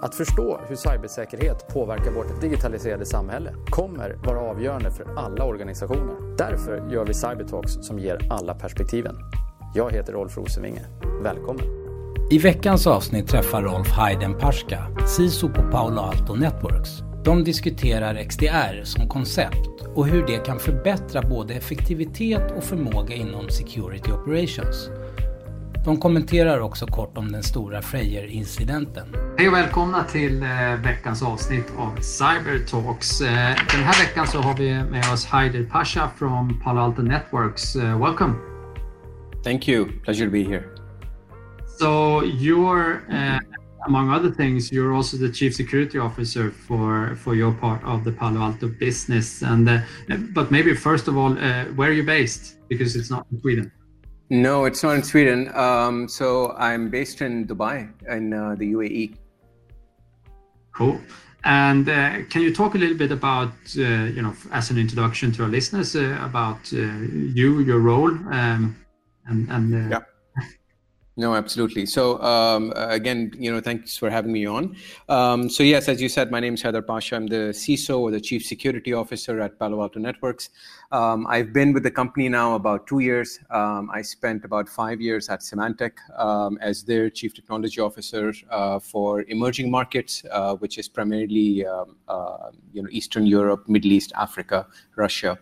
Att förstå hur cybersäkerhet påverkar vårt digitaliserade samhälle kommer vara avgörande för alla organisationer. Därför gör vi Cybertalks som ger alla perspektiven. Jag heter Rolf Rosenvinge. Välkommen! I veckans avsnitt träffar Rolf Hayden Paschka, CISO på Paolo Alto Networks. De diskuterar XDR som koncept och hur det kan förbättra både effektivitet och förmåga inom Security Operations. De kommenterar också kort om den stora Frejer-incidenten. Hej och välkomna till eh, veckans avsnitt av Cyber Talks. Eh, den här veckan så har vi med oss Haider Pasha från Palo Alto Networks. Uh, welcome. Thank you. Pleasure to be here. So you're, uh, among other things, you're also the chief security officer for for your part of the Palo Alto business. And uh, but maybe first of all, uh, where are you based? Because it's not in Sweden. No, it's not in Sweden. Um, so I'm based in Dubai, in uh, the UAE. Cool. And uh, can you talk a little bit about, uh, you know, as an introduction to our listeners, uh, about uh, you, your role, um, and and uh, yeah. No, absolutely. So um, again, you know, thanks for having me on. Um, so yes, as you said, my name is Haider Pasha. I'm the CISO or the Chief Security Officer at Palo Alto Networks. Um, I've been with the company now about two years. Um, I spent about five years at Symantec um, as their Chief Technology Officer uh, for emerging markets, uh, which is primarily um, uh, you know Eastern Europe, Middle East, Africa, Russia.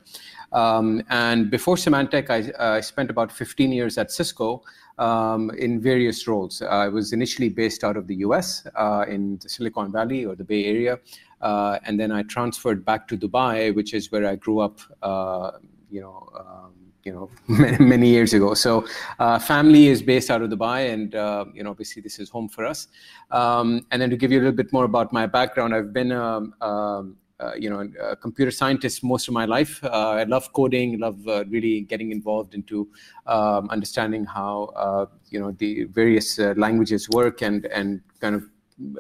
And before Symantec, I, I, spent about 15 years at Cisco um, in various roles. I was initially based out of the US uh, in the Silicon Valley or the Bay Area. Uh, and then I transferred back to Dubai, which is where I grew up, uh, you know. Um, you know, many, years ago. So, uh, family is based out of Dubai, and uh, you know, obviously, this is home for us. Um, and then to give you a little bit more about my background, I've been um, um uh, you know, a computer scientist most of my life. Uh, I love coding, love uh, really getting involved into um, understanding how you know the various languages work and and kind of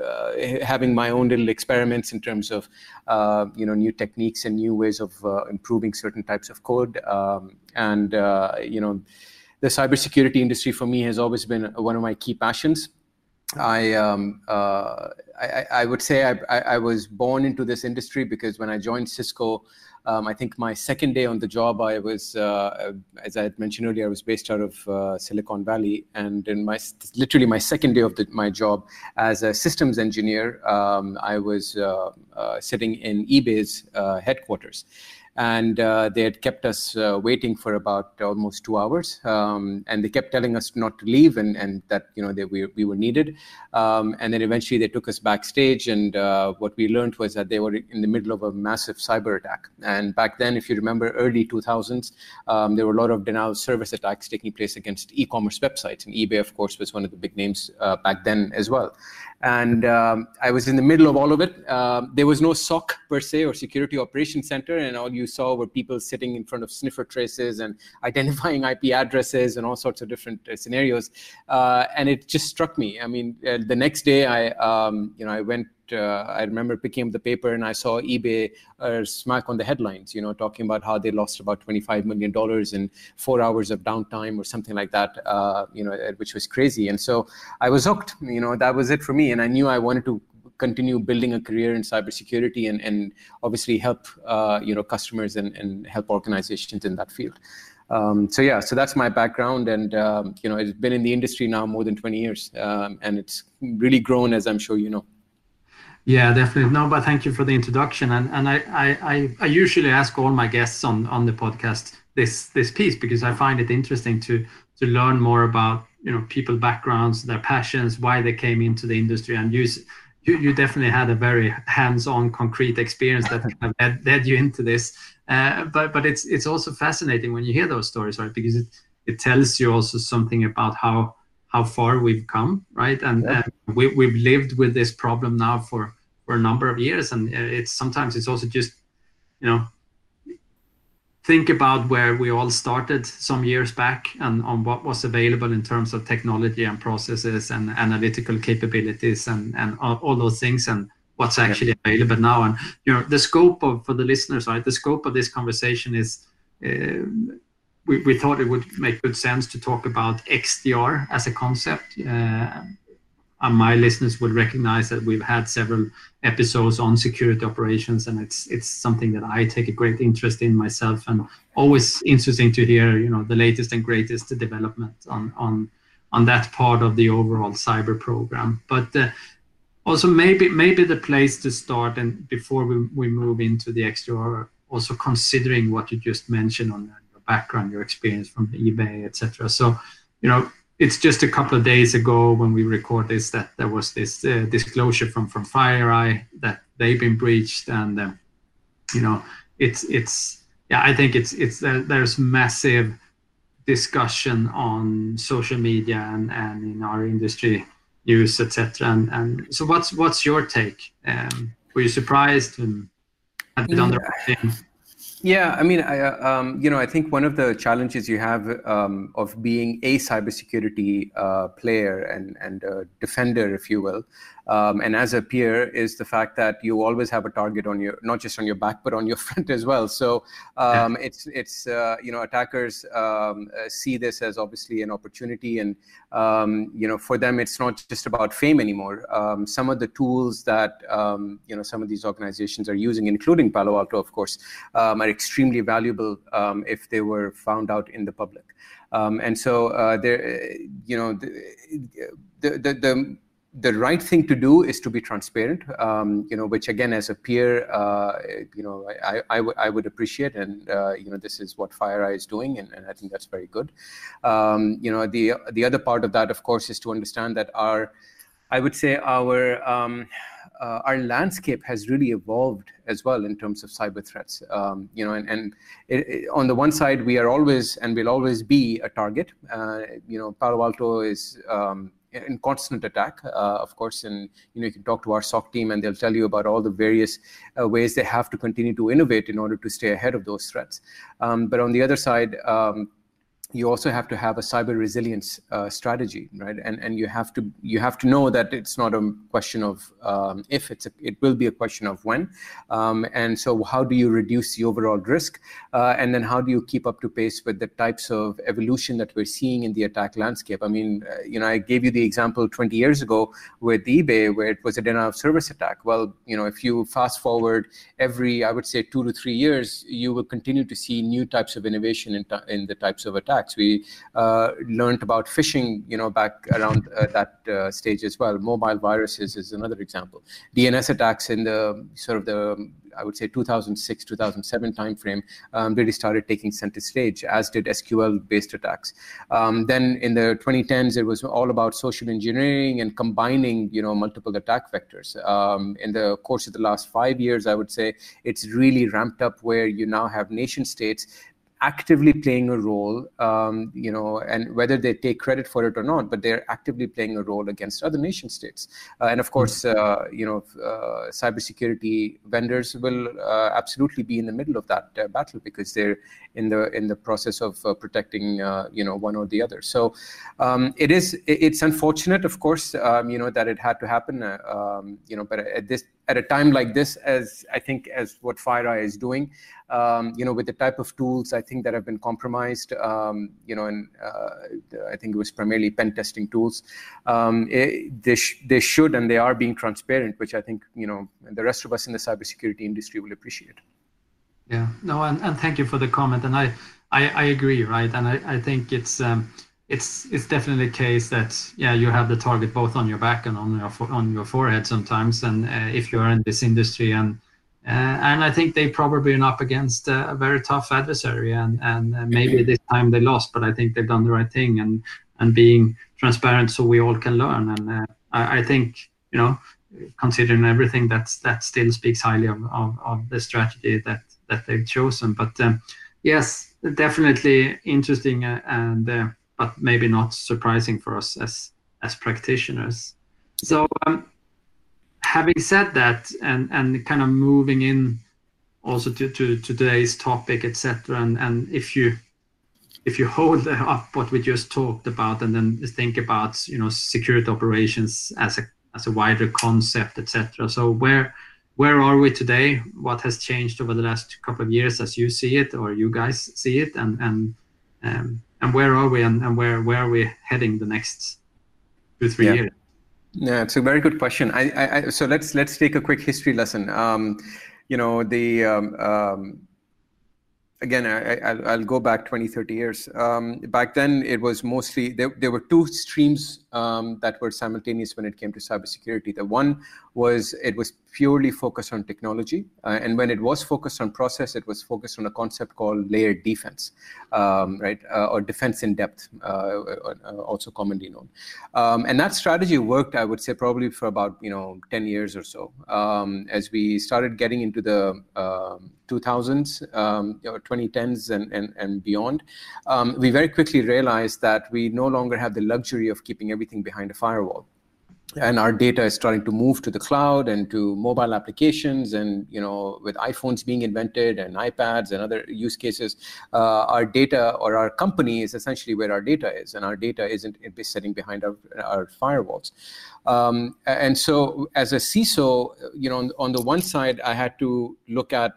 uh, having my own little experiments in terms of uh, you know new techniques and new ways of uh, improving certain types of code um, and you know the cybersecurity industry for me has always been one of my key passions I, um, uh, I, I would say I, I, was born into this industry because when I joined Cisco, um, I think my second day on the job, I was, uh, as I had mentioned earlier, I was based out of uh, Silicon Valley, and in my literally my second day of the, my job as a systems engineer, um, I was uh, uh, sitting in eBay's uh, headquarters, and uh, they had kept us uh, waiting for about almost two hours. Um, and they kept telling us not to leave and, and that you know they, we, we were needed. Um, and then eventually they took us backstage and uh, what we learned was that they were in the middle of a massive cyber attack. And back then if you remember early 2000s um, there were a lot of denial of service attacks taking place against e-commerce websites. And ebay of course was one of the big names uh, back then as well and um, I was in the middle of all of it. Uh, there was no SOC per se or security operations center, and all you saw were people sitting in front of sniffer traces and identifying IP addresses and all sorts of different uh, scenarios. Uh, and it just struck me. I mean, uh, the next day, I um, you know I went uh, I remember picking up the paper and I saw eBay uh, smack on the headlines, you know, talking about how they lost about $25 million in four hours of downtime or something like that, uh, you know, uh, which was crazy. And so I was hooked, you know, that was it for me. And I knew I wanted to continue building a career in cybersecurity and, and obviously help, uh, you know, customers and, and help organizations in that field. Um, so yeah, so that's my background, and um, you know, it's been in the industry now more than 20 years, um, and it's really grown, as I'm sure you know. Yeah, definitely. No, but thank you for the introduction. And and I I, I usually ask all my guests on on the podcast this this piece because I find it interesting to to learn more about you know people backgrounds, their passions, why they came into the industry, and use. You, you definitely had a very hands-on, concrete experience that kind of led, led you into this. Uh, but but it's it's also fascinating when you hear those stories, right? Because it it tells you also something about how how far we've come, right? And, yeah. and we, we've lived with this problem now for for a number of years and uh, it's sometimes it's also just you know think about where we all started some years back and on what was available in terms of technology and processes and analytical capabilities and and all, all those things and what's actually yeah. available now and you know the scope of for the listeners right the scope of this conversation is uh, we, we thought it would make good sense to talk about XDR as a concept uh, my listeners will recognize that we've had several episodes on security operations, and it's it's something that I take a great interest in myself, and always interesting to hear you know the latest and greatest development on on on that part of the overall cyber program. But uh, also maybe maybe the place to start, and before we, we move into the XDR, also considering what you just mentioned on your background, your experience from eBay, etc. So you know it's just a couple of days ago when we record this that there was this uh, disclosure from from FireEye that they've been breached, and uh, you know it's it's yeah I think it's it's uh, there's massive discussion on social media and, and in our industry news etc and, and so what's what's your take? Um, were you surprised and had done the right thing yeah, I mean, I, uh, um, you know, I think one of the challenges you have um, of being a cybersecurity uh, player and and a defender, if you will, um, and as a peer is the fact that you always have a target on your not just on your back but on your front as well. So um, yeah. it's it's uh, you know attackers um, uh, see this as obviously an opportunity. And um, you know for them it's not just about fame anymore. Um, some of the tools that um, you know some of these organizations are using including palo alto of course are extremely valuable if they were found out in the public. And so uh, there you know the, the, the, the the right thing to do is to be transparent, um, you know, which again, as a peer, uh, you know, I, I, would appreciate. And, uh, you know, this is what FireEye is doing. And, and I think that's very good. Um, you know, the, the other part of that, of course, is to understand that our, I would say our, um, uh, our landscape has really evolved as well in terms of cyber threats. Um, you know, and, and it, it, on the one side, we are always and will always be a target. Uh, you know, Palo Alto is um, in constant attack, uh, of course. And you know, you can talk to our SOC team, and they'll tell you about all the various uh, ways they have to continue to innovate in order to stay ahead of those threats. Um, but on the other side, um, you also have to have a cyber resilience uh, strategy, right? And and you have to you have to know that it's not a question of um, if it's a, it will be a question of when. Um, and so how do you reduce the overall risk, uh, and then how do you keep up to pace with the types of evolution that we're seeing in the attack landscape? I mean, uh, you know, I gave you the example 20 years ago with eBay where it was a denial of service attack. Well, you know, if you fast forward every I would say two to three years, you will continue to see new types of innovation in, in the types of attacks We uh, learned about phishing, you know, back around uh, that uh, stage as well. Mobile viruses is another example. DNS attacks in the sort of the I would say 2006, 2007 timeframe um, really started taking center stage, as did SQL-based attacks. Um, then in the 2010s, it was all about social engineering and combining, you know, multiple attack vectors. Um, in the course of the last five years, I would say it's really ramped up where you now have nation states actively playing a role, um, you know, and whether they take credit for it or not, but they're actively playing a role against other nation states. Uh, and of course, hmm. uh, you know, uh, cybersecurity vendors will uh, absolutely be in the middle of that uh, battle because they're in the in the process of uh, protecting, you know, one or the other. So um, it is it's unfortunate, of course, um, you know, that it had to happen, um, you know, but at this at a time like this, as I think as what FireEye is doing, um, you know, with the type of tools I think that have been compromised, um, you know, and uh, I think it was primarily pen testing tools. Um, it, they, sh- they should and they are being transparent, which I think you know the rest of us in the cybersecurity industry will appreciate. Yeah, no, and, and thank you for the comment, and I I, I agree, right, and I, I think it's. Um, it's it's definitely a case that yeah you have the target both on your back and on your on your forehead sometimes and uh, if you're in this industry and uh, and I think they probably been up against a very tough adversary, and and uh, maybe this time they lost, but I think they've done the right thing and and being transparent so we all can learn. And uh, I, I, think you know, considering everything, that's that still speaks highly of, of, of the strategy that that they've chosen. But um, yes, definitely interesting and uh, but maybe not surprising for us as as practitioners. So. Um, having said that, and and kind of moving in also to, to, to today's topic, etc. And and if you if you hold up what we just talked about, and then think about you know security operations as a as a wider concept, etc. So where where are we today? What has changed over the last couple of years as you see it, or you guys see it, and and um, and where are we, and, and where where are we heading the next two three yeah. years? Yeah, it's a very good question. I, I, so let's let's take a quick history lesson. Um, you know, the um, um, again, I, will go back 20, 30 years. Um, back then, it was mostly there, there were two streams um, that were simultaneous when it came to cybersecurity. The one was it was purely focused on technology, uh, and when it was focused on process, it was focused on a concept called layered defense, um, right, uh, or defense in depth, uh, uh also commonly known. Um, and that strategy worked, I would say, probably for about you know 10 years or so. Um, as we started getting into the 2000s, um, or 2010s, and and, and beyond, we very quickly realized that we no longer have the luxury of keeping everything everything behind a firewall. And our data is starting to move to the cloud and to mobile applications and you know with iphones being invented and ipads and other use cases uh, our data or our company is essentially where our data is and our data isn't sitting behind our, our firewalls. Um, and so as a ciso you know on, on the one side i had to look at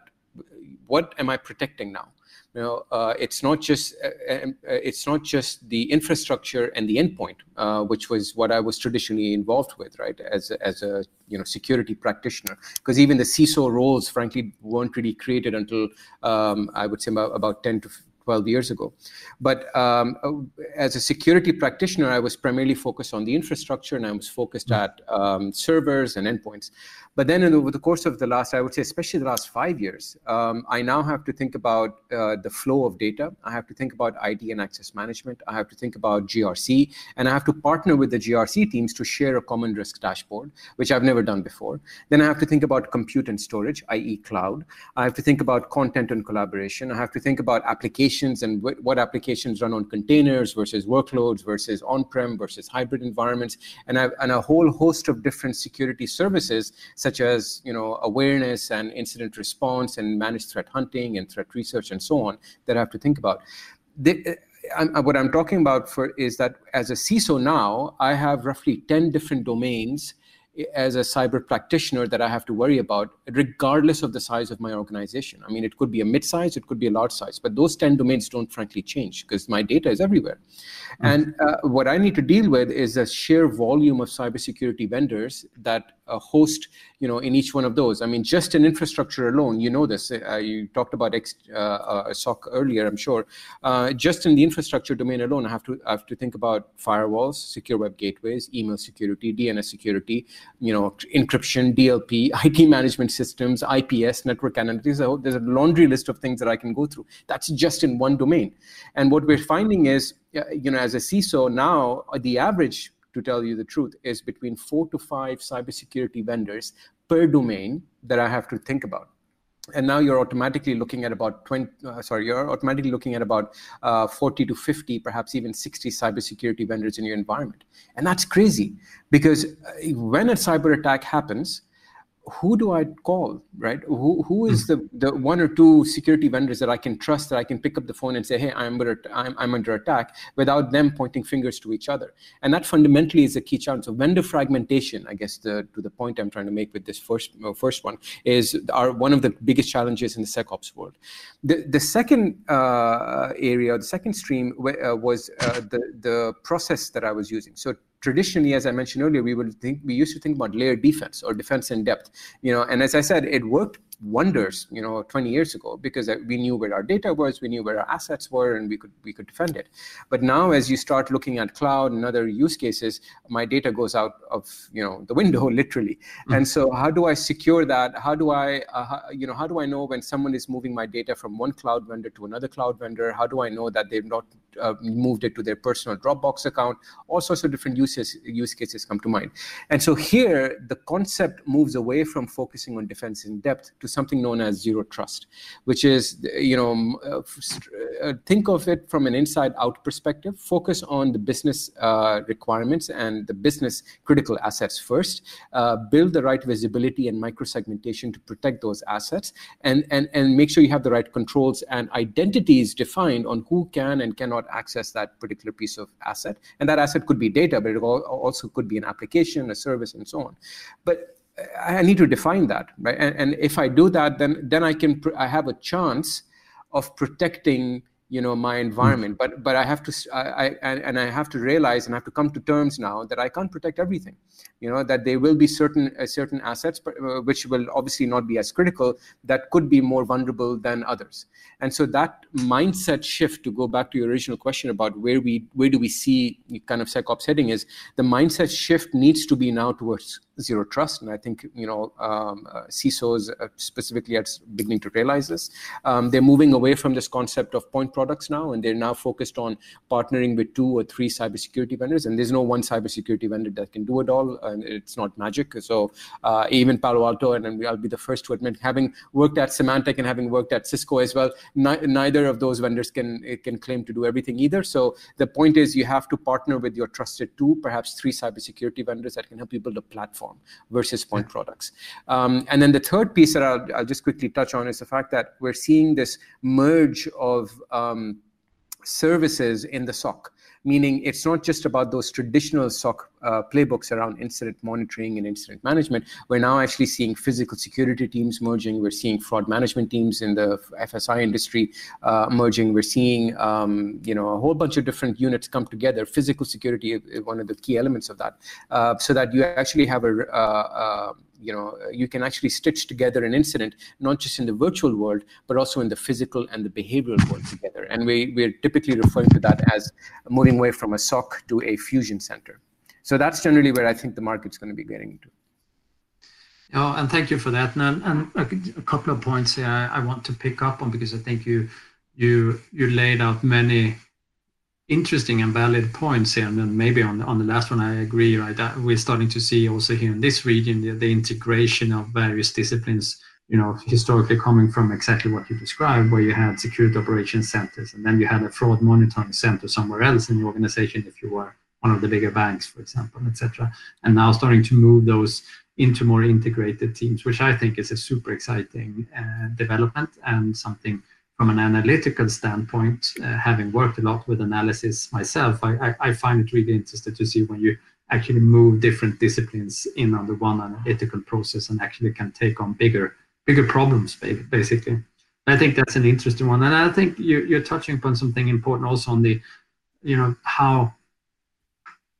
what am i protecting now you know, uh, it's not just uh, uh, it's not just the infrastructure and the endpoint, uh, which was what I was traditionally involved with, right? As as a you know security practitioner, because even the CISO roles, frankly, weren't really created until um, I would say about, about 10 to 12 years ago. But um, as a security practitioner, I was primarily focused on the infrastructure and I was focused mm-hmm. at um, servers and endpoints. But then over the course of the last, I would say, especially the last five years, um, I now have to think about uh, the flow of data. I have to think about ID and access management. I have to think about GRC, and I have to partner with the GRC teams to share a common risk dashboard, which I've never done before. Then I have to think about compute and storage, i.e., cloud. I have to think about content and collaboration. I have to think about applications and wh- what applications run on containers versus workloads versus on-prem versus hybrid environments, and, I've, and a whole host of different security services such as you know awareness and incident response and managed threat hunting and threat research and so on that I have to think about. The, I'm, what I'm talking about for is that as a CISO now, I have roughly 10 different domains as a cyber practitioner that I have to worry about, regardless of the size of my organization. I mean, it could be a mid-size, it could be a large size, but those 10 domains don't frankly change because my data is everywhere. Mm-hmm. And uh, what I need to deal with is a sheer volume of cybersecurity vendors that host, you know, in each one of those. I mean, just in infrastructure alone, you know this. Uh, you talked about X, uh, uh, SOC earlier, I'm sure. Just in the infrastructure domain alone, I have to I have to think about firewalls, secure web gateways, email security, DNS security, you know, encryption, DLP, IT management systems, IPS, network analytics. There's a laundry list of things that I can go through. That's just in one domain. And what we're finding is, you know, as a CISO now, the average to tell you the truth, is between four to five cybersecurity vendors per domain that I have to think about. And now you're automatically looking at about 20, uh, sorry, you're automatically looking at about uh, 40 to 50, perhaps even 60 cybersecurity vendors in your environment. And that's crazy because uh, when a cyber attack happens, who do I call, right? Who, who is hmm. the, the one or two security vendors that I can trust that I can pick up the phone and say, hey, I'm under, I'm, I'm under attack without them pointing fingers to each other. And that fundamentally is a key challenge. So vendor fragmentation, I guess the, to the point I'm trying to make with this first, uh, first one, is our, one of the biggest challenges in the SecOps world. The, the second uh, area, the second stream uh, was uh, the, the process that I was using. So traditionally, as I mentioned earlier, we would think we used to think about layered defense or defense in depth. You know, and as I said, it worked wonders, you know, 20 years ago because we knew where our data was, we knew where our assets were, and we could we could defend it. But now, as you start looking at cloud and other use cases, my data goes out of you know the window literally. Mm-hmm. And so, how do I secure that? How do I uh, how, you know how do I know when someone is moving my data from one cloud vendor to another cloud vendor? How do I know that they've not uh, moved it to their personal Dropbox account? All sorts of different uses use cases come to mind. And so here, the concept moves away from focusing on defense in depth to something known as zero trust, which is, you know, uh, uh, think of it from an inside out perspective, focus on the business uh, requirements and the business critical assets first, uh, build the right visibility and microsegmentation to protect those assets, and, and, and make sure you have the right controls and identities defined on who can and cannot access that particular piece of asset. And that asset could be data, but it also could be an application, a service, and so on. But I need to define that, right? And, and if I do that, then then I can I have a chance of protecting you know my environment mm-hmm. but but i have to I, I and i have to realize and I have to come to terms now that i can't protect everything you know that there will be certain uh, certain assets uh, which will obviously not be as critical that could be more vulnerable than others and so that mindset shift to go back to your original question about where we where do we see kind of secops heading is the mindset shift needs to be now towards zero trust and i think you know um, uh, cisos uh, specifically are beginning to realize this. Um, they're moving away from this concept of point products now and they're now focused on partnering with two or three cybersecurity vendors and there's no one cybersecurity vendor that can do it all and it's not magic. So uh, even palo alto and, i'll be the first to admit having worked at symantec and having worked at cisco as well ni- neither of those vendors can can claim to do everything either. So the point is you have to partner with your trusted two perhaps three cybersecurity vendors that can help you build a platform platform versus point products. Um, and then the third piece that I'll, I'll, just quickly touch on is the fact that we're seeing this merge of um, services in the SOC meaning it's not just about those traditional SOC uh, playbooks around incident monitoring and incident management. We're now actually seeing physical security teams merging. We're seeing fraud management teams in the FSI industry uh, merging. We're seeing um, you know a whole bunch of different units come together. Physical security is one of the key elements of that, uh, so that you actually have a uh, you know uh, you can actually stitch together an incident not just in the virtual world but also in the physical and the behavioral world together. And we, we're typically referring to that as moving away from a soc to a fusion center. So that's generally where i think the market's going to be getting into. Oh, and thank you for that. And, and a couple of points I, I want to pick up on because I think you you you laid out many interesting and valid points here. And then maybe on on the last one, I agree, right? That we're starting to see also here in this region the, the integration of various disciplines, you know, historically coming from exactly what you described, where you had security operations centers and then you had a fraud monitoring center somewhere else in the organization if you were one of the bigger banks, for example, etc. And now starting to move those into more integrated teams, which I think is a super exciting uh, development and something from an analytical standpoint, uh, having worked a lot with analysis myself, I, I, I, find it really interesting to see when you actually move different disciplines in under one analytical process and actually can take on bigger bigger problems, basically. I think that's an interesting one, and I think you, you're touching upon something important also on the, you know, how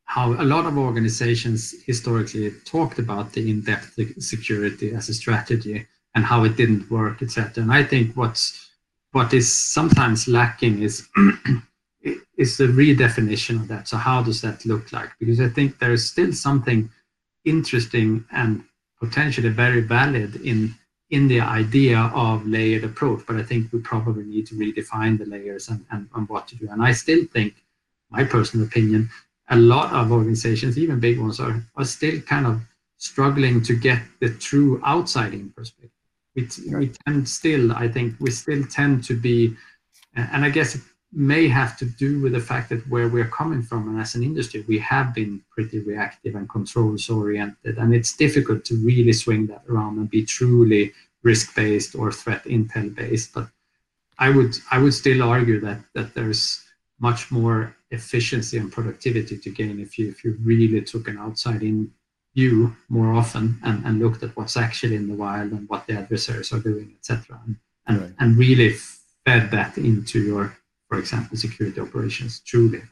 how a lot of organizations historically talked about the in-depth security as a strategy and how it didn't work, etc. And I think what's what is sometimes lacking is is the redefinition of that. So how does that look like? Because I think there is still something interesting and potentially very valid in in the idea of layered approach, but I think we probably need to redefine the layers and, and, and what to do. And I still think, my personal opinion, a lot of organizations, even big ones, are, are still kind of struggling to get the true outside in perspective we, tend still, I think, we still tend to be, and I guess it may have to do with the fact that where we're coming from and as an industry, we have been pretty reactive and controls oriented. And it's difficult to really swing that around and be truly risk based or threat intel based. But I would I would still argue that that there's much more efficiency and productivity to gain if you if you really took an outside in you more often and, and looked at what's actually in the wild and what the adversaries are doing, etc. And, and, right. and really fed that into your, for example, security operations truly.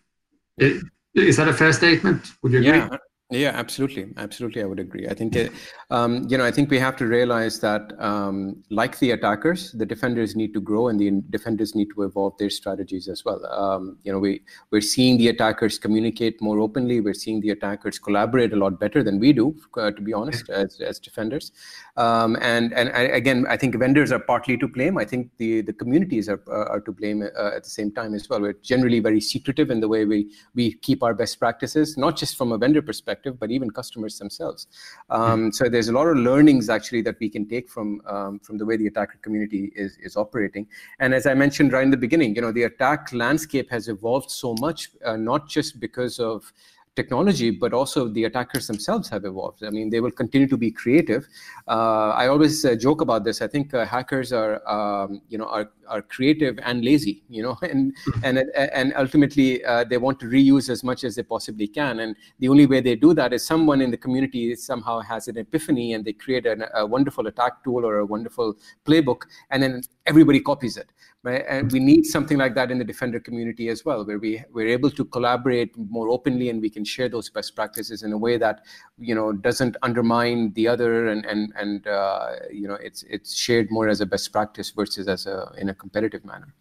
Is that a fair statement? Would you agree? Yeah, yeah, absolutely, absolutely. I would agree. I think, it, um, you know, I think we have to realize that, um, like the attackers, the defenders need to grow, and the defenders need to evolve their strategies as well. Um, you know, we we're seeing the attackers communicate more openly. We're seeing the attackers collaborate a lot better than we do, uh, to be honest, as as defenders. Um, and and I, again, I think vendors are partly to blame. I think the the communities are uh, are to blame uh, at the same time as well. We're generally very secretive in the way we we keep our best practices, not just from a vendor perspective perspective, but even customers themselves. Um, so there's a lot of learnings actually that we can take from um, from the way the attacker community is is operating. And as I mentioned right in the beginning, you know, the attack landscape has evolved so much, uh, not just because of technology, but also the attackers themselves have evolved. I mean, they will continue to be creative. Uh, I always uh, joke about this. I think uh, hackers are, um, you know, are, are creative and lazy, you know, and mm-hmm. and and ultimately uh, they want to reuse as much as they possibly can. And the only way they do that is someone in the community somehow has an epiphany and they create an, a wonderful attack tool or a wonderful playbook, and then everybody copies it right? And we need something like that in the defender community as well where we we're able to collaborate more openly and we can share those best practices in a way that you know doesn't undermine the other and and and uh, you know it's it's shared more as a best practice versus as a in a competitive manner.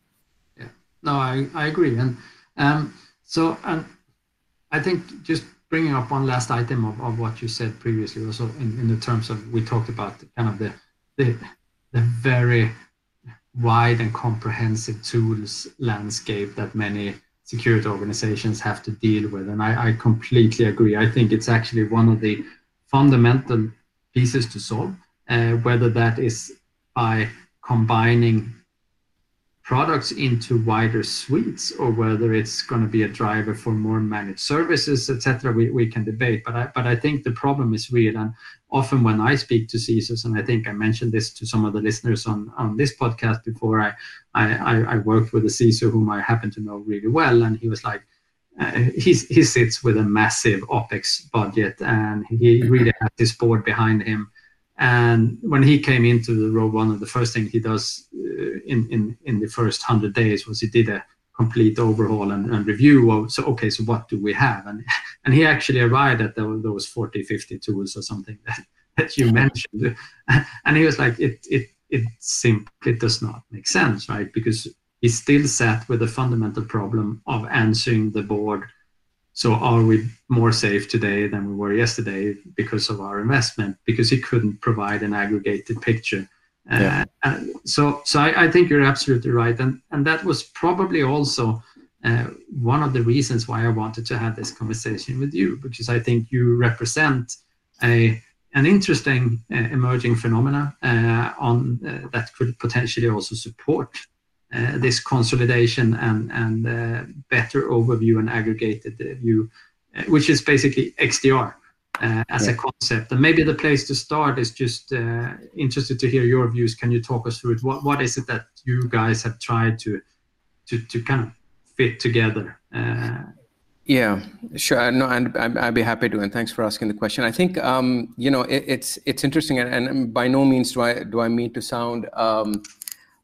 Yeah. No i i agree. And um so and i think just bringing up one last item of, of what you said previously also in, in the terms of we talked about kind of the the, the very wide and comprehensive tools landscape that many security organizations have to deal with. And I, I, completely agree. I think it's actually one of the fundamental pieces to solve, uh, whether that is by combining products into wider suites or whether it's going to be a driver for more managed services, etc. We, we can debate, but I, but I think the problem is real. And often when I speak to CISOs, and I think I mentioned this to some of the listeners on, on this podcast before, I, I, I worked with a CISO whom I happen to know really well, and he was like, uh, he, he sits with a massive OPEX budget and he really has his board behind him and when he came into the role, one of the first things he does uh, in, in, in the first 100 days was he did a complete overhaul and, and, review of, so, okay, so what do we have? And, and he actually arrived at the, those 40, 50 tools or something that, that you mentioned. And he was like, it, it, it simply does not make sense, right? Because he still sat with the fundamental problem of answering the board so are we more safe today than we were yesterday because of our investment? Because he couldn't provide an aggregated picture. Yeah. Uh, so so I, I, think you're absolutely right, and and that was probably also uh, one of the reasons why I wanted to have this conversation with you because I think you represent a an interesting uh, emerging phenomena uh, on uh, that could potentially also support uh, this consolidation and, and uh, better overview and aggregated view, uh, which is basically XDR as yeah. a concept. And maybe the place to start is just interested to hear your views. Can you talk us through it? What, what is it that you guys have tried to, to, to kind of fit together? Yeah, sure. No, and I'd be happy to. And thanks for asking the question. I think um, you know it, it's it's interesting, and, and, by no means do I do I mean to sound um,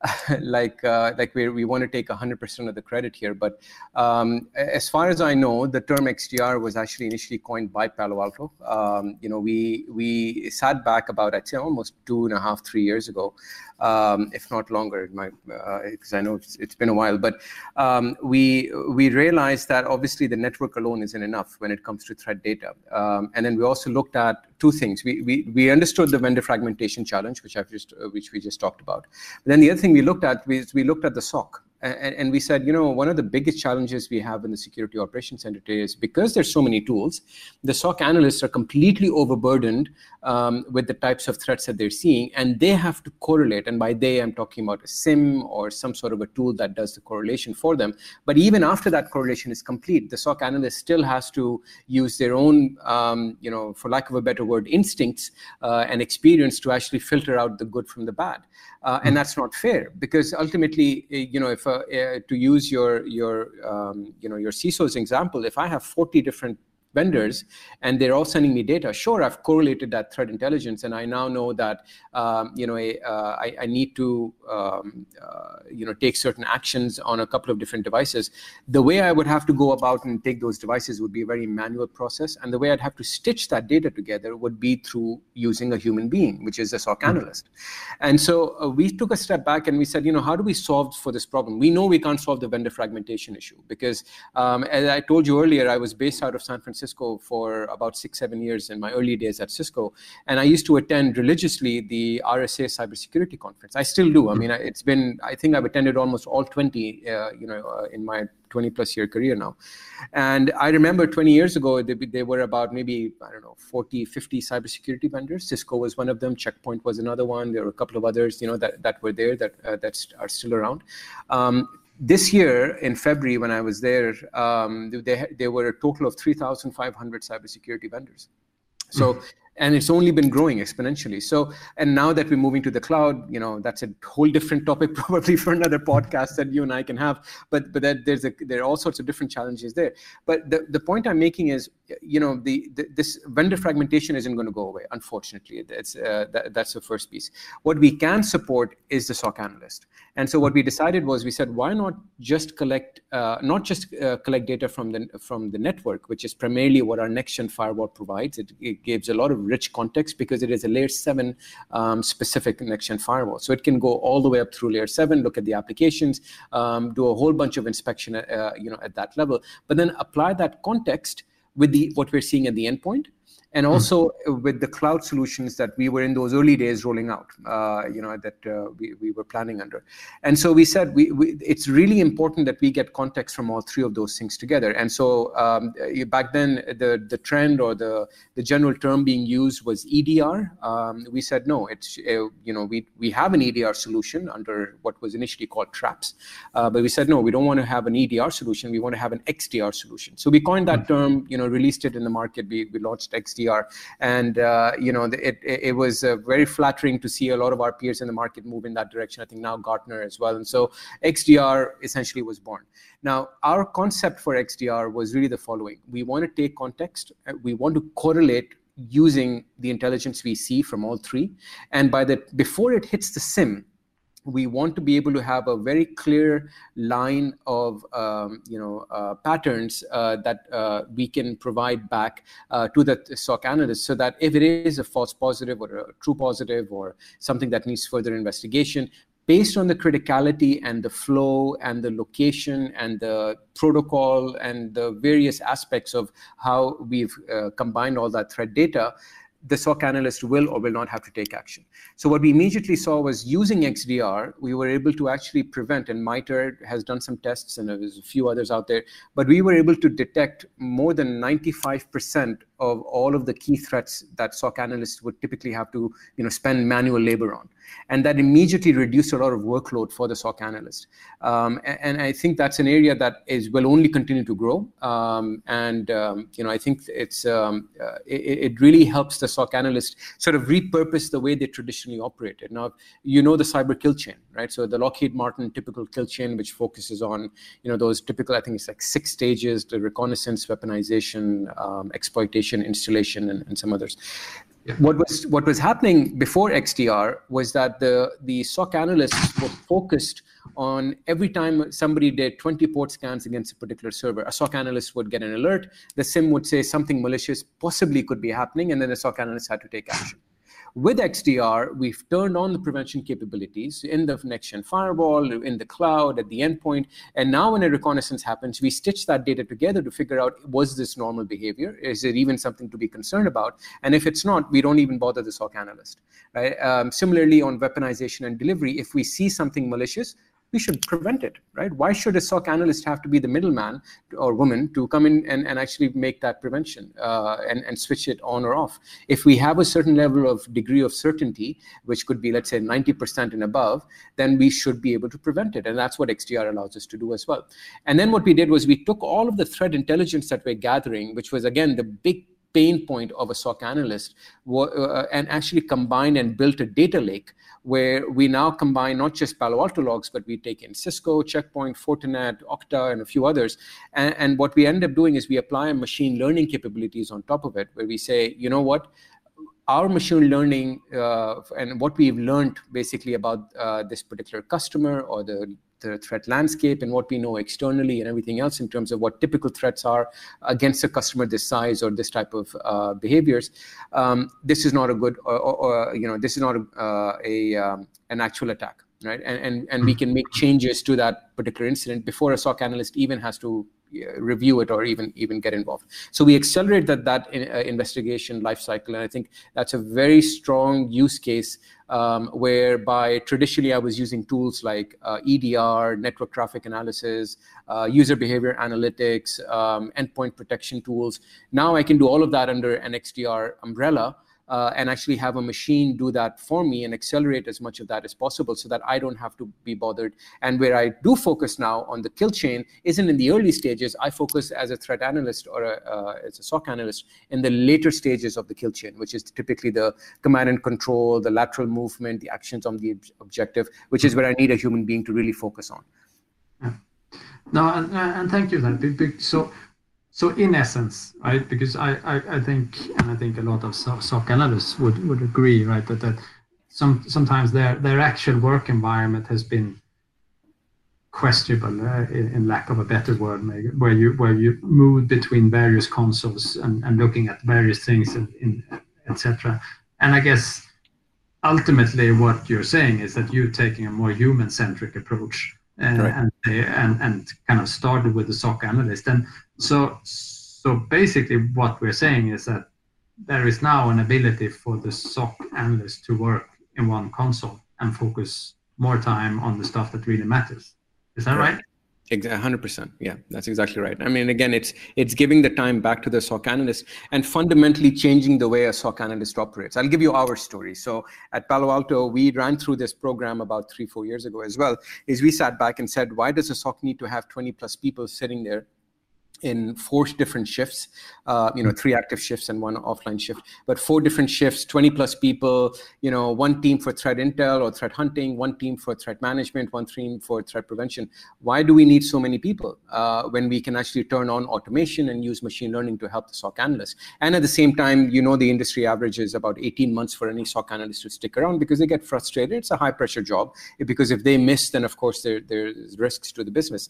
like uh, like we we want to take 100% of the credit here. But um, as far as I know, the term XDR was actually initially coined by Palo Alto. Um, you know, we we sat back about I'd say almost two and a half, three years ago, um, if not longer, because uh, I know it's, it's been a while. But um, we we realized that obviously the network alone isn't enough when it comes to threat data, um, and then we also looked at two things. We, we we understood the vendor fragmentation challenge, which I've just uh, which we just talked about. But then the other thing we looked at was we looked at the SOC and, and, we said, you know, one of the biggest challenges we have in the Security Operations Center today is because there's so many tools, the SOC analysts are completely overburdened um, with the types of threats that they're seeing, and they have to correlate. And by they, I'm talking about a SIEM or some sort of a tool that does the correlation for them. But even after that correlation is complete, the SOC analyst still has to use their own, um, you know, for lack of a better word, instincts uh, and experience to actually filter out the good from the bad. Uh, and that's not fair because ultimately, eh, you know, if uh, uh, to use your your um, you know your CISO's example, if I have 40 different vendors and they're all sending me data. Sure i've correlated that threat intelligence and i now know that um, you know uh, I, I, need to um, uh, you know take certain actions on a couple of different devices. The way i would have to go about and take those devices would be a very manual process and the way i'd have to stitch that data together would be through using a human being which is a soc mm-hmm. analyst. And so uh, we took a step back and we said you know how do we solve for this problem? We know we can't solve the vendor fragmentation issue because um, as i told you earlier i was based out of san francisco Cisco for about six, seven years in my early days at Cisco. And I used to attend religiously the RSA cybersecurity conference. I still do. I mean, it's been, I think I've attended almost all 20, uh, you know, uh, in my 20 plus year career now. And I remember 20 years ago, there were about maybe, I don't know, 40, 50 cybersecurity vendors. Cisco was one of them. Checkpoint was another one. There were a couple of others, you know, that, that were there that, uh, that are still around. Um, this year in February, when I was there, um, there, were a total of 3,500 cybersecurity vendors. So, mm-hmm. And it's only been growing exponentially. So and now that we're moving to the cloud you know that's a whole different topic probably for another podcast that you and i can have. But but that there's a there are all sorts of different challenges there. But the, the point i'm making is you know the, the this vendor fragmentation isn't going to go away unfortunately. That's uh, that, that's the first piece. What we can support is the soc analyst. And so what we decided was we said why not just collect uh, not just uh, collect data from the from the network which is primarily what our next gen firewall provides. It, it gives a lot of rich context because it is a layer 7 um, specific next-gen firewall. So it can go all the way up through layer 7, look at the applications, um, do a whole bunch of inspection uh, you know, at that level, but then apply that context with the what we're seeing at the endpoint and hmm. also mm. with the cloud solutions that we were in those early days rolling out, uh, you know, that uh, we, we were planning under. And so we said we, we, it's really important that we get context from all three of those things together. And so um, back then, the, the trend or the, the general term being used was EDR. Um, we said, no, it's, uh, you know, we, we have an EDR solution under what was initially called traps. Uh, but we said, no, we don't want to have an EDR solution. We want to have an XDR solution. So we coined that mm. term, you know, released it in the market. We, we launched XDR XDR. And uh, you know, it it was uh, very flattering to see a lot of our peers in the market move in that direction. I think now Gartner as well. And so XDR essentially was born. Now, our concept for XDR was really the following: we want to take context, we want to correlate using the intelligence we see from all three, and by the before it hits the SIEM we want to be able to have a very clear line of um, you know uh, patterns uh, that uh, we can provide back uh, to the SOC analyst, so that if it is a false positive or a true positive or something that needs further investigation, based on the criticality and the flow and the location and the protocol and the various aspects of how we've uh, combined all that threat data the SOC analyst will or will not have to take action. So what we immediately saw was using XDR, we were able to actually prevent, and MITRE has done some tests, and there's a few others out there, but we were able to detect more than 95% of all of the key threats that SOC analysts would typically have to you know, spend manual labor on and that immediately reduced a lot of workload for the SOC analyst. Um, and, and, I think that's an area that is will only continue to grow. Um, and um, you know, I think it's um, uh, it, it, really helps the SOC analyst sort of repurpose the way they traditionally operated. Now, you know the cyber kill chain, right? So the Lockheed Martin typical kill chain, which focuses on you know those typical, I think it's like six stages: the reconnaissance, weaponization, um, installation, and, and some others. Yeah. What was what was happening before XDR was that the the SOC analysts were focused on every time somebody did 20 port scans against a particular server, a SOC analyst would get an alert. The SIEM would say something malicious possibly could be happening, and then the SOC analyst had to take action. With XDR, we've turned on the prevention capabilities in the next-gen firewall, in the cloud, at the endpoint. And now when a reconnaissance happens, we stitch that data together to figure out, was this normal behavior? Is it even something to be concerned about? And if it's not, we don't even bother the SOC analyst. Right? Um, similarly, on weaponization and delivery, if we see something malicious, we should prevent it, right? Why should a SOC analyst have to be the middleman or woman to come in and, and actually make that prevention uh, and, and switch it on or off? If we have a certain level of degree of certainty, which could be, let's say, 90% and above, then we should be able to prevent it. And that's what XDR allows us to do as well. And then what we did was we took all of the threat intelligence that we're gathering, which was, again, the big pain point of a SOC analyst uh, and actually combined and built a data lake where we now combine not just Palo Alto logs, but we take in Cisco, Checkpoint, Fortinet, Okta, and a few others. And, and what we end up doing is we apply machine learning capabilities on top of it, where we say, you know what, our machine learning uh, and what we've learned basically about uh, this particular customer or the the threat landscape and what we know externally and everything else in terms of what typical threats are against a customer this size or this type of uh, behaviors. Um, this is not a good, or, or, or, you know, this is not a, uh, a um, an actual attack, right? And and and we can make changes to that particular incident before a SOC analyst even has to review it or even even get involved. So we accelerate that that in, uh, investigation life cycle, and I think that's a very strong use case. Um, whereby traditionally I was using tools like uh, EDR, network traffic analysis, uh, user behavior analytics, um, endpoint protection tools. Now I can do all of that under an XDR umbrella uh, and actually have a machine do that for me and accelerate as much of that as possible so that I don't have to be bothered. And where I do focus now on the kill chain isn't in the early stages. I focus as a threat analyst or a, uh, as a SOC analyst in the later stages of the kill chain, which is typically the command and control, the lateral movement, the actions on the objective, which is where I need a human being to really focus on. Yeah. No, and, and thank you. So so in essence, right? Because I, I, I think, and I think a lot of SOC analysts would, would agree, right, that that some sometimes their their actual work environment has been questionable, uh, in, in, lack of a better word, maybe, where you where you move between various consoles and, and looking at various things, in, in etc. And I guess ultimately, what you're saying is that you're taking a more human-centric approach and, right. and, and and kind of started with the SOC analyst. And so so basically, what we're saying is that there is now an ability for the SOC analyst to work in one console and focus more time on the stuff that really matters. Is that right? right? hundred percent. Yeah, that's exactly right. I mean, again, it's it's giving the time back to the SOC analyst and fundamentally changing the way a SOC analyst operates. I'll give you our story. So at Palo Alto, we ran through this program about three, four years ago as well. Is we sat back and said, why does a SOC need to have 20 plus people sitting there in four different shifts, uh, you know, three active shifts and one offline shift, but four different shifts, 20 plus people, you know, one team for threat intel or threat hunting, one team for threat management, one team for threat prevention. Why do we need so many people uh, when we can actually turn on automation and use machine learning to help the SOC analyst? And at the same time, you know, the industry average is about 18 months for any SOC analyst to stick around because they get frustrated. It's a high pressure job because if they miss, then of course there, there's risks to the business.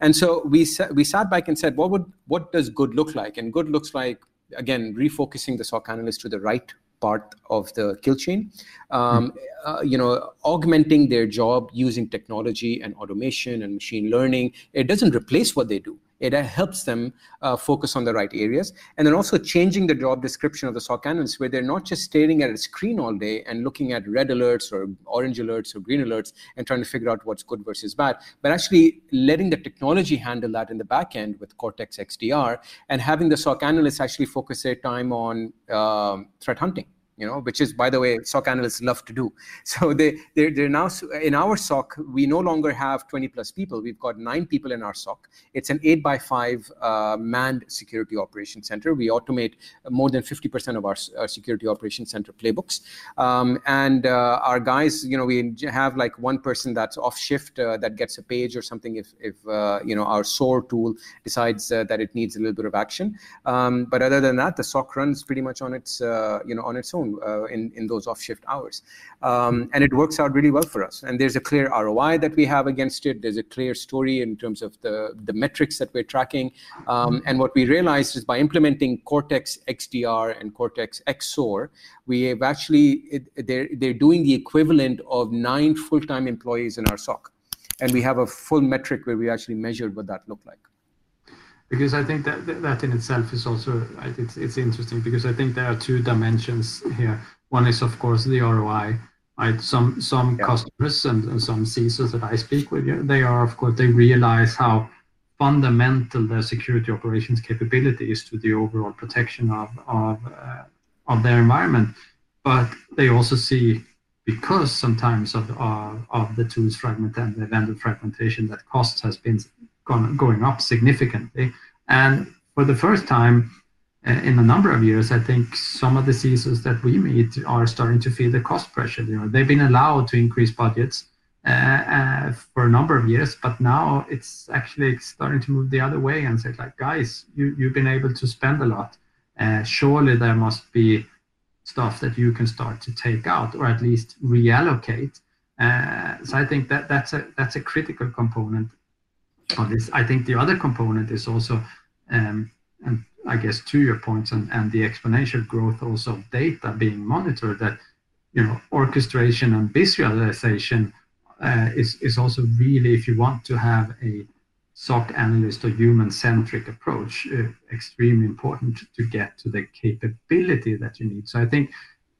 And so we we sat back and said, what would what does good look like? And good looks like again refocusing the SOC analyst to the right part of the kill chain. Um, mm-hmm. uh, you know, augmenting their job using technology and automation and machine learning. It doesn't replace what they do it helps them uh, focus on the right areas. And then also changing the job description of the SOC analysts where they're not just staring at a screen all day and looking at red alerts or orange alerts or green alerts and trying to figure out what's good versus bad, but actually letting the technology handle that in the back end with Cortex XDR and having the SOC analysts actually focus their time on um, threat hunting you know, which is, by the way, SOC analysts love to do. So they, they're, they're now, in our SOC, we no longer have 20 plus people. We've got nine people in our SOC. It's an eight by five uh, manned security operations center. We automate more than 50% of our, our security operations center playbooks. Um, and uh, our guys, you know, we have like one person that's off shift uh, that gets a page or something if, if uh, you know, our SOAR tool decides uh, that it needs a little bit of action. Um, but other than that, the SOC runs pretty much on its, uh, you know, on its own uh, in, in those off shift hours. Um, and it works out really well for us. And there's a clear ROI that we have against it. There's a clear story in terms of the, the metrics that we're tracking. Um, and what we realized is by implementing Cortex XDR and Cortex XSOAR, we have actually, it, they're, they're doing the equivalent of nine full time employees in our SOC. And we have a full metric where we actually measured what that looked like because I think that that in itself is also it's it's interesting because I think there are two dimensions here. One is of course the ROI. Right, some some yeah. customers and, and some CISOs that I speak with, they are of course they realize how fundamental their security operations capability is to the overall protection of of uh, of their environment. But they also see because sometimes of, of, of the tools fragment and the vendor fragmentation that costs has been gone, going up significantly. And for the first time uh, in a number of years, I think some of the CISOs that we meet are starting to feel the cost pressure. You know, they've been allowed to increase budgets uh, uh, for a number of years, but now it's actually starting to move the other way and say, like, guys, you, you've been able to spend a lot. Uh, surely there must be stuff that you can start to take out or at least reallocate. Uh, so I think that that's a that's a critical component of this. I think the other component is also, um, and I guess to your points and, and the exponential growth also of data being monitored, that you know orchestration and visualization uh, is is also really if you want to have a SOC analyst or human-centric approach, uh, extremely important to get to the capability that you need. So I think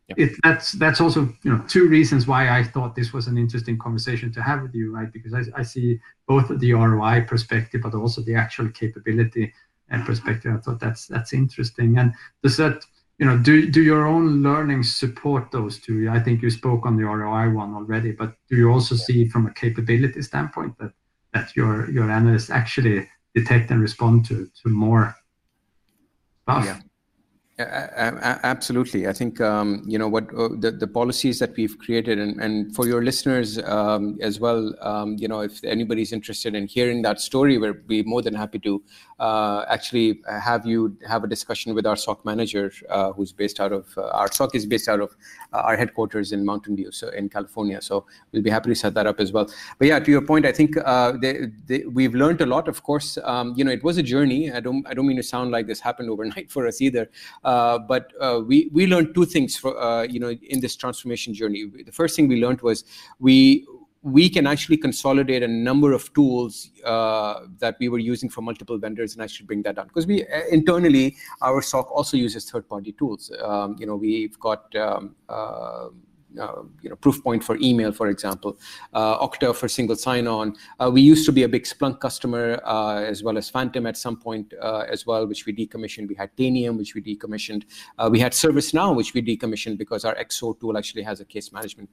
it, that's that's also you know two reasons why I thought this was an interesting conversation to have with you, right? Because I, I see both the ROI perspective, but also the actual capability and perspective. I thought that's that's interesting. And does that you know, do do your own learning support those two? I think you spoke on the ROI one already, but do you also see from a capability standpoint that that your your analysts actually detect and respond to to more stuff? Yeah. Absolutely. I think um, you know what uh, the, the policies that we've created, and, and for your listeners um, as well. Um, you know, if anybody's interested in hearing that story, we're be more than happy to uh, actually have you have a discussion with our SOC manager, uh, who's based out of uh, our SOC is based out of uh, our headquarters in Mountain View, so in California. So we'll be happy to set that up as well. But yeah, to your point, I think uh, they, they, we've learned a lot. Of course, um, you know, it was a journey. I don't I don't mean to sound like this happened overnight for us either. Uh, but uh, we we learned two things for uh, you know in this transformation journey. The first thing we learned was we we can actually consolidate a number of tools uh, that we were using for multiple vendors and actually bring that down because we internally our SOC also uses third-party tools. Um, you know, we've got um, uh, uh, you know, Proofpoint for email, for example, uh, Okta for single sign-on. Uh, we used to be a big Splunk customer, uh, as well as Phantom at some point uh, as well, which we decommissioned. We had Tanium, which we decommissioned. Uh, we had ServiceNow, which we decommissioned because our XSOAR tool actually has a case management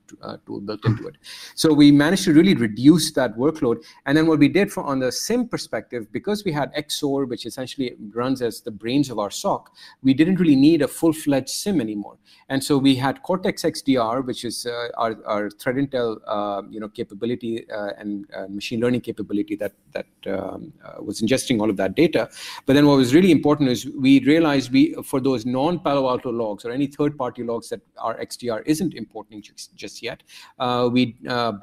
tool built into it. So we managed to really reduce that workload. And then what we did for, on the SIEM perspective, because we had XSOAR, which essentially runs as the brains of our SOC, we didn't really need a full-fledged SIEM anymore. And so we had Cortex XDR, which is uh, our, our threat intel uh, you know capability uh, and machine learning capability that that um, was ingesting all of that data. But then what was really important is we realized we for those non Palo Alto logs or any third party logs that our XDR isn't importing just, just yet, we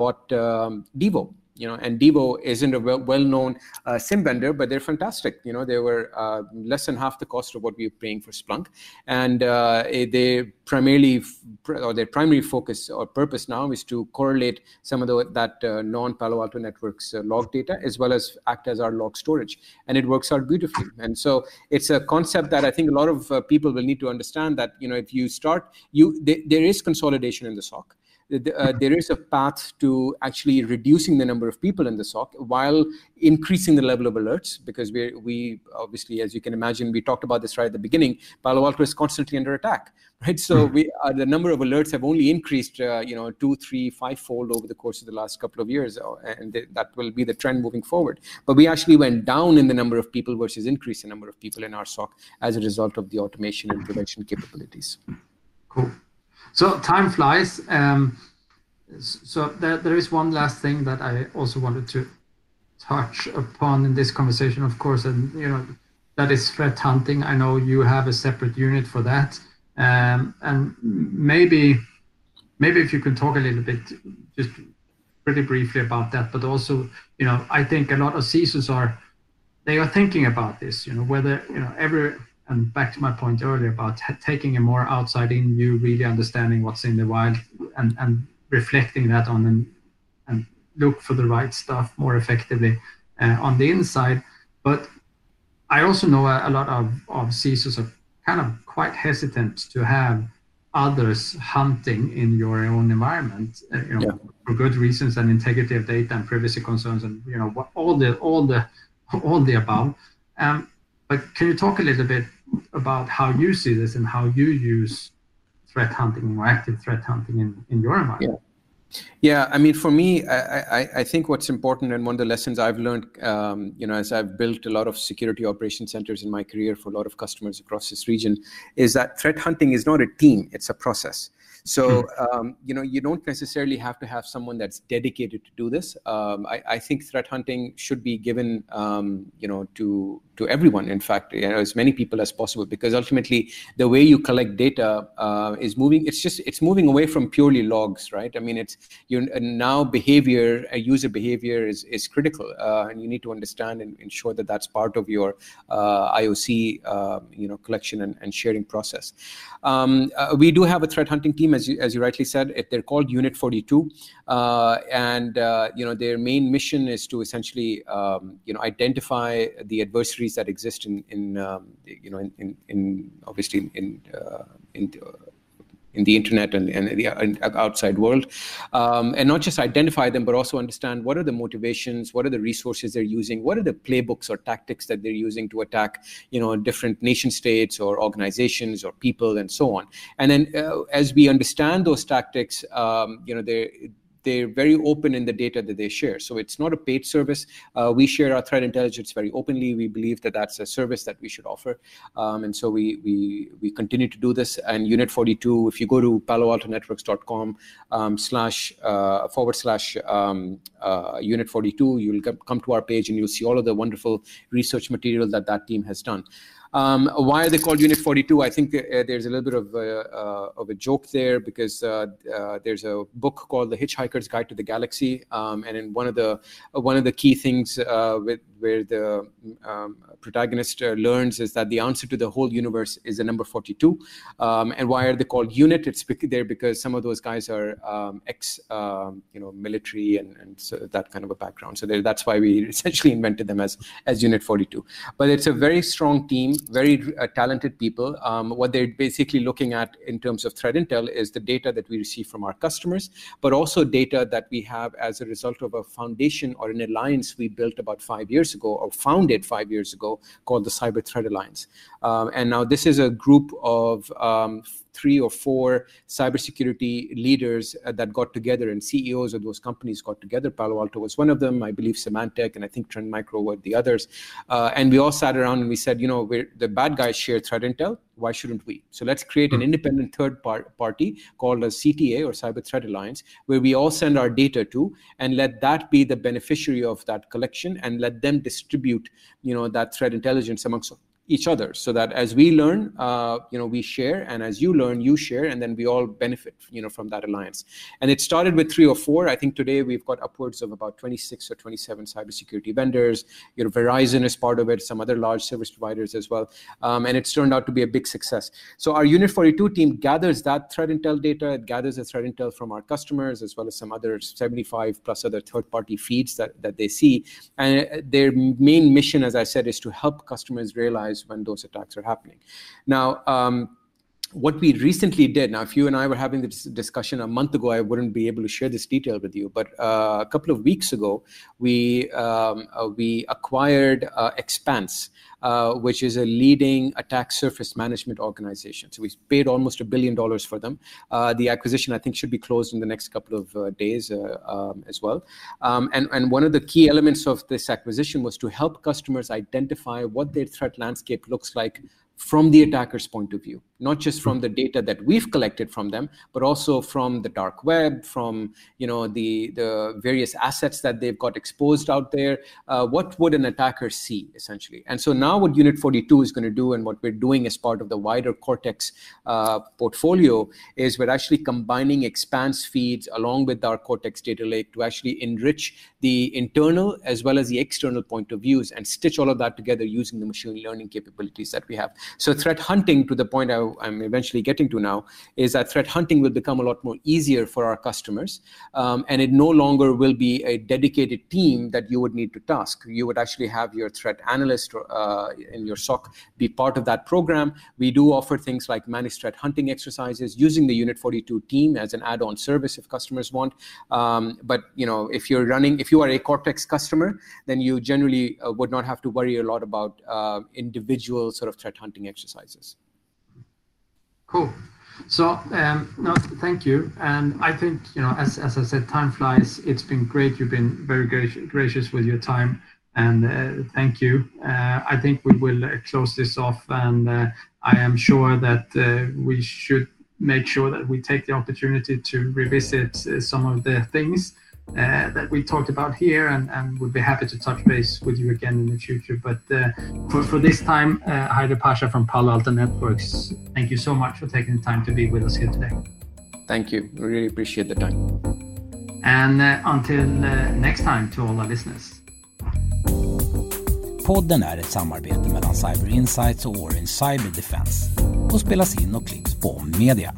bought um, Devo you know, and Devo isn't a well-known uh, SIEM vendor, but they're fantastic. You know, they were uh, less than half the cost of what we were paying for Splunk, and uh, they primarily, or their primary focus or purpose now is to correlate some of the, that uh, non-Palo Alto networks uh, log data as well as act as our log storage, and it works out beautifully. And so it's a concept that I think a lot of uh, people will need to understand that you know if you start, you th- there is consolidation in the SOC uh, there is a path to actually reducing the number of people in the SOC while increasing the level of alerts because we we obviously as you can imagine we talked about this right at the beginning Palo Alto is constantly under attack right? So mm-hmm. we uh, the number of alerts have only increased uh, you know two three five fold over the course of the last couple of years uh, and th- that will be the trend moving forward. But we actually went down in the number of people versus increase the number of people in our SOC as a result of the automation and prevention capabilities. Cool so time flies. Um, so there, there is one last thing that I also wanted to touch upon in this conversation, of course, and you know that is threat hunting. I know you have a separate unit for that, um, and maybe maybe if you can talk a little bit, just pretty briefly about that, but also you know I think a lot of CISOs are they are thinking about this. You know whether you know every and back to my point earlier about taking a more outside in view, really understanding what's in the wild and, and reflecting that on and, and look for the right stuff more effectively uh, on the inside. But I also know a, a, lot of, of CISOs are kind of quite hesitant to have others hunting in your own environment, uh, you know, yeah. for good reasons and integrity of data and privacy concerns and you know what, all the all the all the above. Um, but can you talk a little bit about how you see this and how you use threat hunting or active threat hunting in, in your environment. Yeah. Yeah, I mean, for me, I, I, I, think what's important and one of the lessons I've learned, um, you know, as I've built a lot of security operation centers in my career for a lot of customers across this region, is that threat hunting is not a team; it's a process. So hmm. um, you know you don't necessarily have to have someone that's dedicated to do this. Um, I, I, think threat hunting should be given um, you know to to everyone. In fact, you know, as many people as possible, because ultimately the way you collect data uh, is moving. It's just it's moving away from purely logs, right? I mean, it's you now behavior, uh, user behavior is is critical, uh, and you need to understand and ensure that that's part of your uh, IOC um, you know collection and, and sharing process. Um, uh, we do have a threat hunting team as you, as you rightly said, they're called Unit 42, uh, and uh, you know their main mission is to essentially um, you know identify the adversaries that exist in in um, you know in, in, in obviously in uh, in in the internet and, and the outside world, um, and not just identify them, but also understand what are the motivations, what are the resources they're using, what are the playbooks or tactics that they're using to attack, you know, different nation states or organizations or people and so on. And then uh, as we understand those tactics, um, you know, they they're very open in the data that they share. So it's not a paid service. Uh, we share our threat intelligence very openly. We believe that that's a service that we should offer, um, and so we we we continue to do this. And Unit 42, if you go to PaloAltoNetworks.com um, slash uh, forward slash um, uh, Unit 42, you'll come to our page and you'll see all of the wonderful research material that that team has done. Um, why are they called Unit 42? I think uh, there's a little bit of a, uh, of a joke there because uh, uh there's a book called The Hitchhiker's Guide to the Galaxy, um, and in one of the one of the key things uh, with, where the um, protagonist uh, learns is that the answer to the whole universe is the number 42. Um, and why are they called Unit? It's there because some of those guys are um, ex, um, you know, military and, and so that kind of a background. So that's why we essentially invented them as as Unit 42. But it's a very strong team very uh, talented people. Um, what they're basically looking at in terms of threat intel is the data that we receive from our customers, but also data that we have as a result of a foundation or an alliance we built about five years ago or founded five years ago called the Cyber Threat Alliance. Um, and now this is a group of um, three or four cybersecurity leaders uh, that got together and CEOs of those companies got together. Palo Alto was one of them, I believe Symantec, and I think Trend Micro were the others. Uh, and we all sat around and we said, you know, the bad guys share threat intel. Why shouldn't we? So let's create an hmm. independent third par- party called a CTA or Cyber Threat Alliance, where we all send our data to, and let that be the beneficiary of that collection, and let them distribute, you know, that threat intelligence amongst each other so that as we learn uh, you know we share and as you learn you share and then we all benefit you know from that alliance. And it started with three or four. I think today we've got upwards of about 26 or 27 cybersecurity vendors. You know verizon is part of it some other large service providers as well. Um, and it's turned out to be a big success. So our unit 42 team gathers that threat intel data. It gathers the threat intel from our customers as well as some other 75 plus other third party feeds that, that they see. And their main mission as i said is to help customers realize when those attacks are happening. Now, um, what we recently did now if you and i were having this discussion a month ago i wouldn't be able to share this detail with you but uh, a couple of weeks ago we um, uh, we acquired uh, expanse uh, which is a leading attack surface management organization. So we paid almost a billion dollars for them. Uh, the acquisition, I think, should be closed in the next couple of uh, days um, as well. Um, and, and one of the key elements of this acquisition was to help customers identify what their threat landscape looks like from the attacker's point of view not just from the data that we've collected from them but also from the dark web from you know the the various assets that they've got exposed out there. Uh, what would an attacker see essentially? And so now what unit 42 is going to do and what we're doing as part of the wider cortex uh, portfolio is we're actually combining expanse feeds along with our cortex data lake to actually enrich the internal as well as the external point of views and stitch all of that together using the machine learning capabilities that we have so threat hunting to the point I I'm eventually getting to now is that threat hunting will become a lot more easier for our customers. Um, and it no longer will be a dedicated team that you would need to task. You would actually have your threat analyst uh, in your SOC be part of that program. We do offer things like managed threat hunting exercises using the Unit 42 team as an add-on service if customers want. Um, but you know, if you're running, if you are a Cortex customer, then you generally uh, would not have to worry a lot about uh, individual sort of threat hunting exercises. Cool. So, um, no, thank you. And I think, you know, as, as I said, time flies. It's been great. You've been very gracious with your time. And uh, thank you. Uh, I think we will uh, close this off. And uh, I am sure that uh, we should make sure that we take the opportunity to revisit uh, some of the things uh, that we talked about here and, and would be happy to touch base with you again in the future. But uh, for, for this time, uh, Haider Pasha from Palo Alto Networks, thank you so much for taking the time to be with us here today. Thank you. We really appreciate the time. And uh, until uh, next time to all our listeners. Podden är ett samarbete mellan Cyber Insights och Orange Cyber Defense och spelas in och klipps på Media.